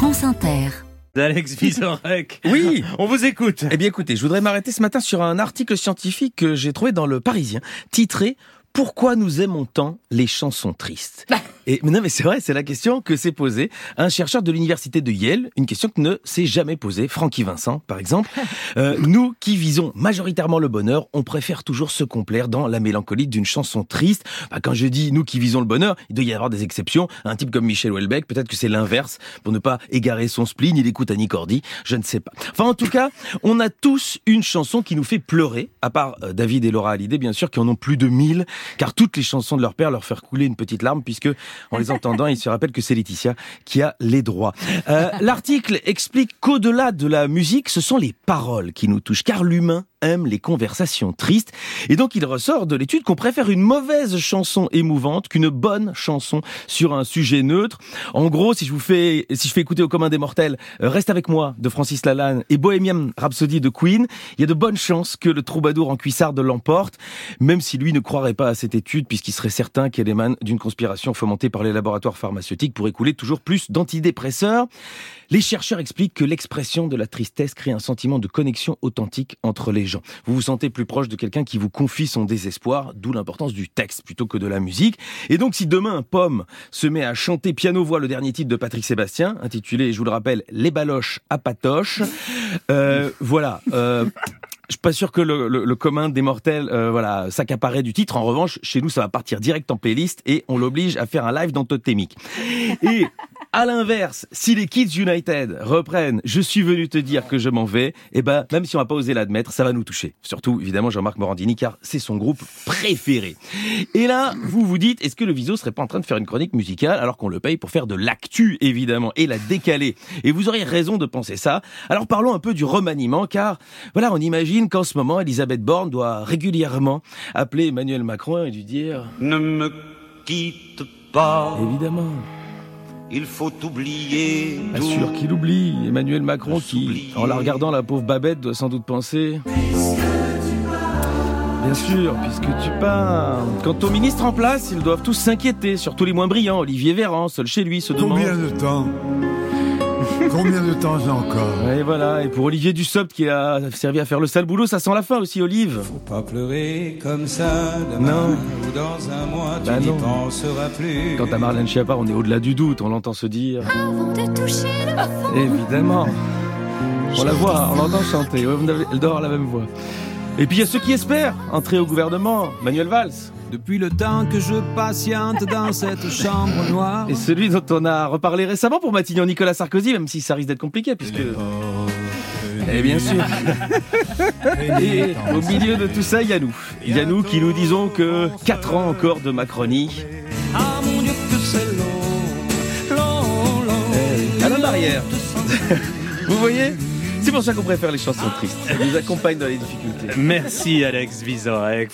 France Inter. Alex Vizorek. Oui. On vous écoute. Eh bien écoutez, je voudrais m'arrêter ce matin sur un article scientifique que j'ai trouvé dans le Parisien, titré Pourquoi nous aimons tant les chansons tristes? Et mais non mais c'est vrai, c'est la question que s'est posée un chercheur de l'université de Yale, une question que ne s'est jamais posée Francky Vincent par exemple. Euh, nous qui visons majoritairement le bonheur, on préfère toujours se complaire dans la mélancolie d'une chanson triste. Bah, quand je dis nous qui visons le bonheur, il doit y avoir des exceptions. Un type comme Michel Houellebecq, peut-être que c'est l'inverse pour ne pas égarer son spleen, il écoute Annie Cordy, je ne sais pas. Enfin en tout cas, on a tous une chanson qui nous fait pleurer, à part euh, David et Laura Hallyday bien sûr qui en ont plus de mille, car toutes les chansons de leur père leur faire couler une petite larme puisque en les entendant, il se rappelle que c'est Laetitia qui a les droits. Euh, L'article explique qu'au-delà de la musique, ce sont les paroles qui nous touchent, car l'humain aime les conversations tristes. Et donc il ressort de l'étude qu'on préfère une mauvaise chanson émouvante qu'une bonne chanson sur un sujet neutre. En gros, si je vous fais, si je fais écouter au commun des mortels, euh, Reste avec moi de Francis Lalanne et Bohemian Rhapsody de Queen, il y a de bonnes chances que le troubadour en cuissarde l'emporte, même si lui ne croirait pas à cette étude puisqu'il serait certain qu'elle émane d'une conspiration fomentée par les laboratoires pharmaceutiques pour écouler toujours plus d'antidépresseurs. Les chercheurs expliquent que l'expression de la tristesse crée un sentiment de connexion authentique entre les Vous vous sentez plus proche de quelqu'un qui vous confie son désespoir, d'où l'importance du texte plutôt que de la musique. Et donc si demain Pomme se met à chanter piano-voix le dernier titre de Patrick Sébastien, intitulé, je vous le rappelle, Les baloches à patoche, euh, voilà. Euh, je suis pas sûr que le, le, le commun des mortels euh, voilà s'accaparait du titre. En revanche, chez nous, ça va partir direct en playlist et on l'oblige à faire un live dans Totémique. Et à l'inverse, si les Kids United reprennent Je suis venu te dire que je m'en vais, eh ben, même si on va pas osé l'admettre, ça va nous toucher. Surtout, évidemment, Jean-Marc Morandini, car c'est son groupe préféré. Et là, vous vous dites, est-ce que le Viso serait pas en train de faire une chronique musicale alors qu'on le paye pour faire de l'actu, évidemment, et la décaler? Et vous auriez raison de penser ça. Alors parlons un peu du remaniement, car, voilà, on imagine qu'en ce moment, Elisabeth Borne doit régulièrement appeler Emmanuel Macron et lui dire Ne me quitte pas, Évidemment, il faut oublier bien sûr qu'il oublie. Emmanuel Macron qui, en la regardant la pauvre Babette, doit sans doute penser... Bien sûr, puisque tu pars. Quant aux ministres en place, ils doivent tous s'inquiéter, surtout les moins brillants. Olivier Véran, seul chez lui, se demande... Combien de temps Combien de temps j'ai encore? Et voilà, et pour Olivier Dussopt qui a servi à faire le sale boulot, ça sent la fin aussi, Olive. Pas pleurer comme ça demain Non. ou dans un mois, tu Bah n'y non. penseras plus. Quant à Marlène Schiappa, on est au-delà du doute, on l'entend se dire. Avant de toucher le fond. Évidemment. On la voit, on l'entend chanter, elle doit avoir la même voix. Et puis il y a ceux qui espèrent entrer au gouvernement, Manuel Valls. Depuis le temps que je patiente dans cette chambre noire. Et celui dont on a reparlé récemment pour Matignon, Nicolas Sarkozy, même si ça risque d'être compliqué, puisque... Eh bien sûr. Et au milieu de tout ça, il y a nous. Il y a nous qui nous disons que 4 ans encore de Macronie. Ah mon Dieu que c'est long, long, long. Alain Barrière. Vous voyez? C'est pour ça qu'on préfère les chansons tristes. Elles nous accompagnent dans les difficultés. Merci Alex Vizorek.